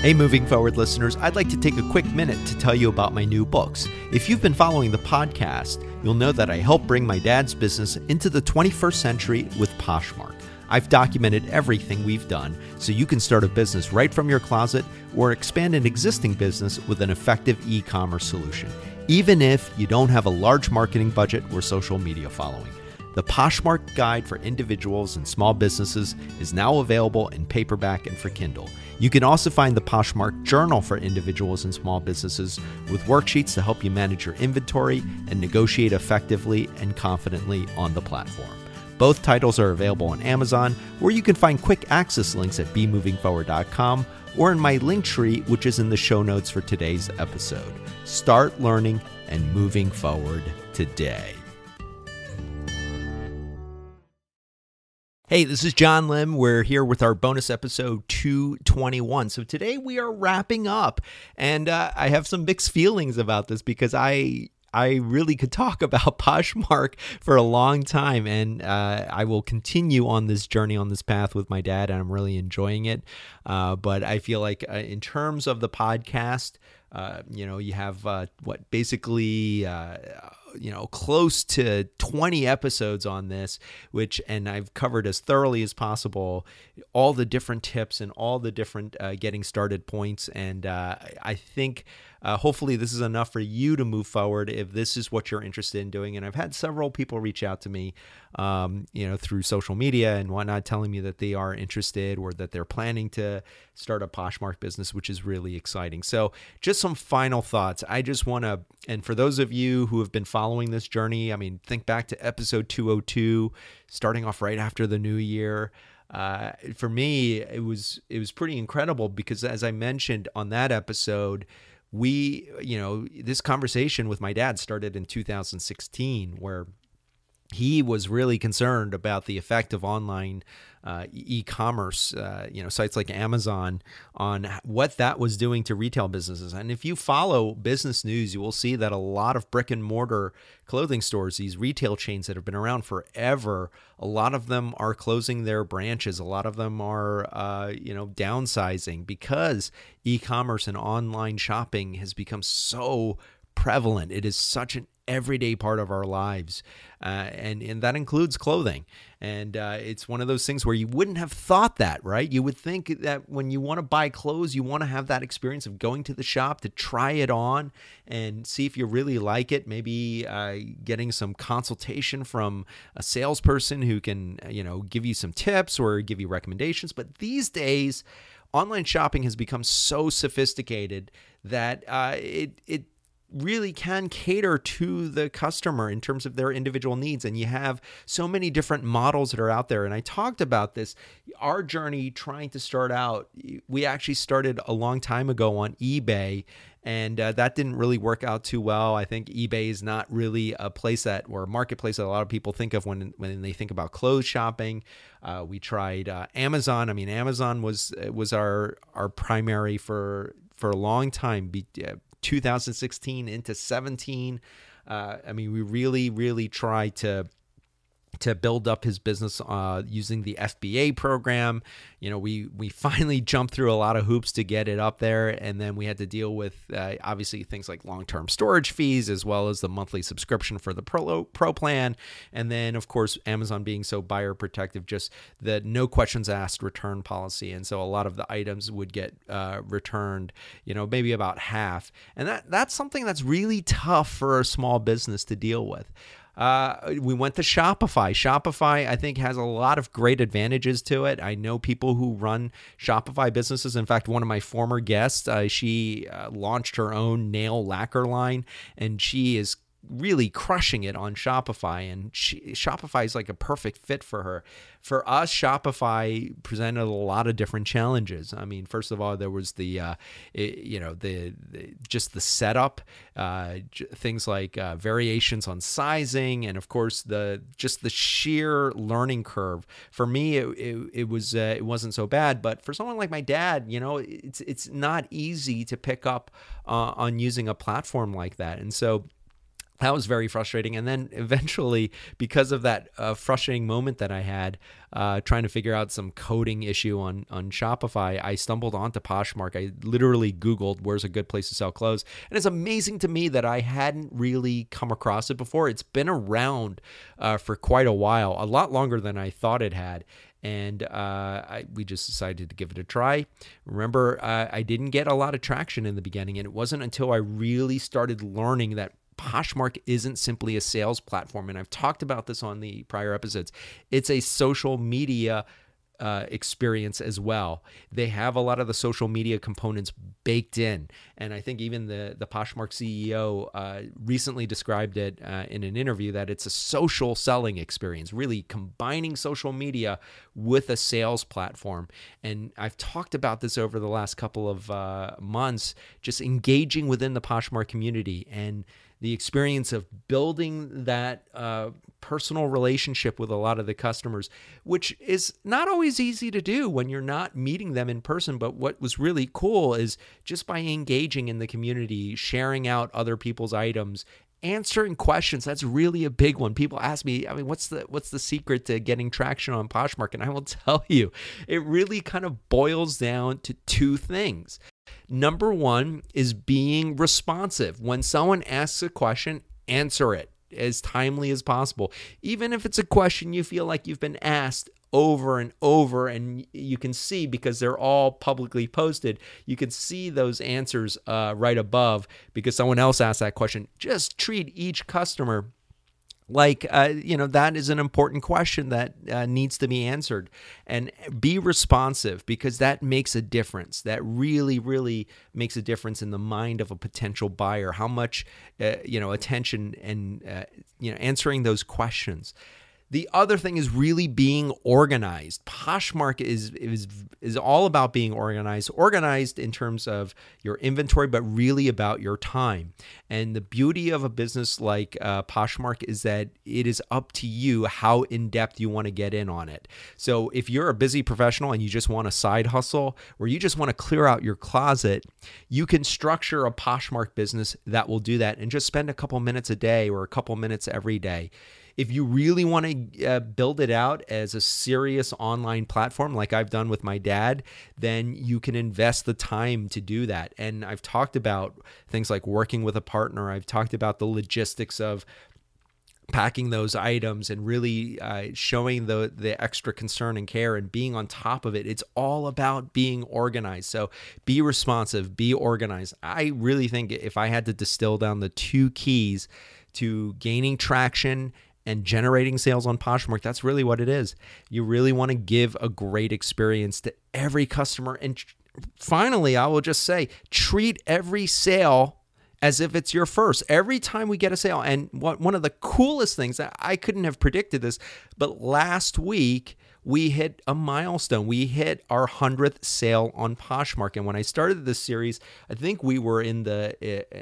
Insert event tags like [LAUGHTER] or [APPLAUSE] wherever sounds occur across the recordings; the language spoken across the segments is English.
Hey, moving forward listeners, I'd like to take a quick minute to tell you about my new books. If you've been following the podcast, you'll know that I helped bring my dad's business into the 21st century with Poshmark. I've documented everything we've done so you can start a business right from your closet or expand an existing business with an effective e commerce solution, even if you don't have a large marketing budget or social media following. The Poshmark Guide for Individuals and Small Businesses is now available in paperback and for Kindle. You can also find the Poshmark Journal for Individuals and Small Businesses with worksheets to help you manage your inventory and negotiate effectively and confidently on the platform. Both titles are available on Amazon, where you can find quick access links at bemovingforward.com or in my link tree, which is in the show notes for today's episode. Start learning and moving forward today. Hey, this is John Lim. We're here with our bonus episode 221. So today we are wrapping up, and uh, I have some mixed feelings about this because I I really could talk [LAUGHS] about Poshmark for a long time, and uh, I will continue on this journey on this path with my dad, and I'm really enjoying it. Uh, but I feel like, uh, in terms of the podcast, uh, you know, you have uh, what basically uh, you know close to 20 episodes on this which and i've covered as thoroughly as possible all the different tips and all the different uh, getting started points. And uh, i think uh, hopefully this is enough for you to move forward if this is what you're interested in doing. And i've had several people reach out to me um, you know through social media and whatnot telling me that they are interested or that they're planning to start a poshmark business which is really exciting. So just some final thoughts. I just want to and for those of you who have been following this journey i mean think back to episode 202 starting off right after the new year. Uh, for me it was it was pretty incredible because as i mentioned on that episode we, you know, this conversation with my dad started in 2016, where he was really concerned about the effect of online uh, e-commerce, uh, you know, sites like Amazon on what that was doing to retail businesses. And if you follow business news, you will see that a lot of brick and mortar clothing stores, these retail chains that have been around forever, a lot of them are closing their branches. A lot of them are, uh, you know, downsizing because e-commerce and online shopping has become so prevalent. It is such an everyday part of our lives, uh, and and that includes clothing. And uh, it's one of those things where you wouldn't have thought that, right? You would think that when you want to buy clothes, you want to have that experience of going to the shop to try it on and see if you really like it. Maybe uh, getting some consultation from a salesperson who can, you know, give you some tips or give you recommendations. But these days, online shopping has become so sophisticated that uh, it it really can cater to the customer in terms of their individual needs. And you have so many different models that are out there. And I talked about this. Our journey trying to start out, we actually started a long time ago on eBay. And uh, that didn't really work out too well. I think eBay is not really a place that or a marketplace that a lot of people think of when when they think about clothes shopping. Uh, we tried uh, Amazon. I mean, Amazon was was our our primary for for a long time. Be, uh, 2016 into 17. Uh, I mean, we really, really try to to build up his business uh, using the FBA program. You know, we we [LAUGHS] finally jumped through a lot of hoops to get it up there, and then we had to deal with uh, obviously things like long term storage fees as well as the monthly subscription for the Pro Pro plan, and then of course Amazon being so buyer protective, just the no questions asked return policy, and so a lot of the items would get uh, returned. You know, maybe about half, and that that's something that's really tough for a small business to deal with. Uh, we went to Shopify. Shopify, I think, has a lot of great advantages to it. I know people who run Shopify businesses. In fact, one of my former guests, uh, she uh, launched her own nail lacquer line, and she is really crushing it on Shopify, and she, Shopify is like a perfect fit for her. For us, Shopify presented a lot of different challenges. I mean, first of all, there was the, uh, it, you know, the, the, just the setup, uh, j- things like uh, variations on sizing, and of course the just the sheer learning curve. For me, it, it, it was uh, it wasn't so bad, but for someone like my dad, you know, it's it's not easy to pick up uh, on using a platform like that, and so that was very frustrating. And then eventually, because of that uh, frustrating moment that I had uh, trying to figure out some coding issue on on Shopify, I stumbled onto Poshmark. I literally Googled where's a good place to sell clothes, and it's amazing to me that I hadn't really come across it before. It's been around uh, for quite a while, a lot longer than I thought it had and uh, I, we just decided to give it a try. Remember, uh, I didn't get a lot of traction in the beginning, and it wasn't until I really started learning that Poshmark isn't simply a sales platform. And I've talked about this on the prior episodes. It's a social media uh, experience as well. They have a lot of the social media components baked in, and I think even the the Poshmark CEO uh, recently described it uh, in an interview that it's a social selling experience, really combining social media with a sales platform. And I've talked about this over the last couple of uh, months, just engaging within the Poshmark community and the experience of building that uh, personal relationship with a lot of the customers, which is not always easy to do when you're not meeting them in person. But what was really cool is just by engaging in the community, sharing out other people's items, answering questions that's really a big one. People ask me i mean what's the what's the secret to getting traction on poshmark? And i will [LAUGHS] tell you it really kind of boils down to two things Number one is being responsive. When someone asks a question, answer it as timely as possible. Even if it's a question you feel like you've been asked over and over, and you can see because they're all publicly posted, you can see those answers uh, right above because someone else asked that question. Just treat each customer like uh, you know that is an important question that uh, needs to be answered. And be responsive because that makes a difference. That really really makes a difference in the mind of a potential buyer. How much uh, you know attention and uh, you know answering those questions the other thing is really being organized. Poshmark is is is all about being organized, organized in terms of your inventory, but really about your time. And the beauty of a business like uh, Poshmark is that it is up to you how in depth you want to get in on it. So if you're a busy professional and you just want a side hustle, or you just want to clear out your closet, you can structure a Poshmark business that will do that, and just spend a couple minutes a day or a couple minutes every day if you really want to uh, build it out as a serious online platform, like I've done with my dad, then you can invest the time to do that. And I've talked about things like working with a partner, I've talked about the logistics of packing those items and really uh, showing the the extra concern and care and being on top of it. It's all about being organized. So be responsive be organized. I really think if i had to distill down the two keys to gaining traction and generating sales on Poshmark, that's really what it is. You really want to give a great experience to every customer. And finally, I will just say treat every sale as if it's your first. Every time we get a sale, and what one of the coolest things I couldn't have predicted this, but last week we hit a milestone. We hit our 100th sale on Poshmark. And when I started this series, I think we were in the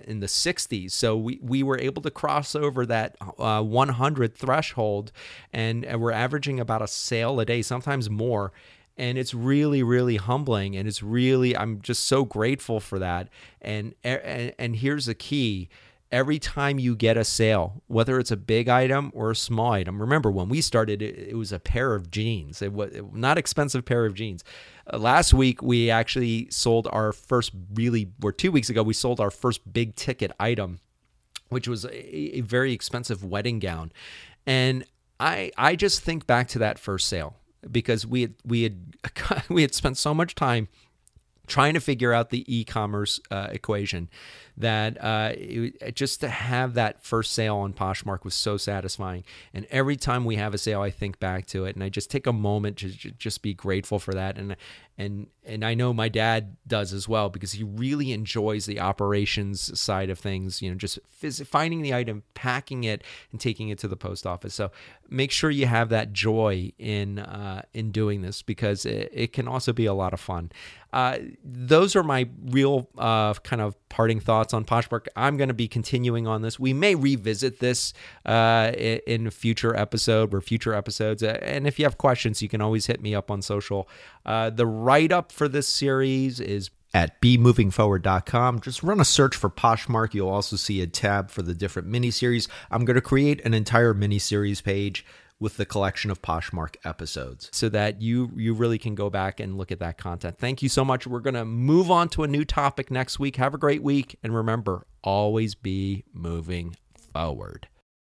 in the 60s. So we, we were able to cross over that uh, 100 threshold and, we're averaging about a sale a day, sometimes more and it's really really humbling and it's really i'm just so grateful for that and and, and here's the key every time you get a sale, whether it's a big item or a small item. Remember, when we started, it, was a pair of jeans. It was not expensive pair of jeans. Uh, last week, we actually sold our first really, or two weeks ago, we sold our first big ticket item, which was a, a very expensive wedding gown. And I, I just think back to that first sale because we had, we had, [LAUGHS] we had spent so much time trying to figure out the e-commerce uh, equation that uh, it, just to have that first sale on Poshmark was so satisfying. And every time we have a sale, I think back to it, and I just take a moment to just be grateful for that. And and and I know my dad does as well because he really enjoys the operations side of things. You know, just phys- finding the item, packing it, and taking it to the post office. So make sure you have that joy in uh, in doing this because it, it, can also be a lot of fun. Uh, those are my real uh, kind of parting thoughts on Poshmark. I'm going to be continuing on this. We may revisit this uh, in a future episode or future episodes. And if you have questions, you can always hit me up on social. Uh, the write up for this series is at bemovingforward.com. Just run a search for Poshmark. You'll also see a tab for the different miniseries. I'm going to create an entire miniseries page with the collection of Poshmark episodes so that you you really can go back and look at that content. Thank you so much. We're going to move on to a new topic next week. Have a great week and remember, always be moving forward.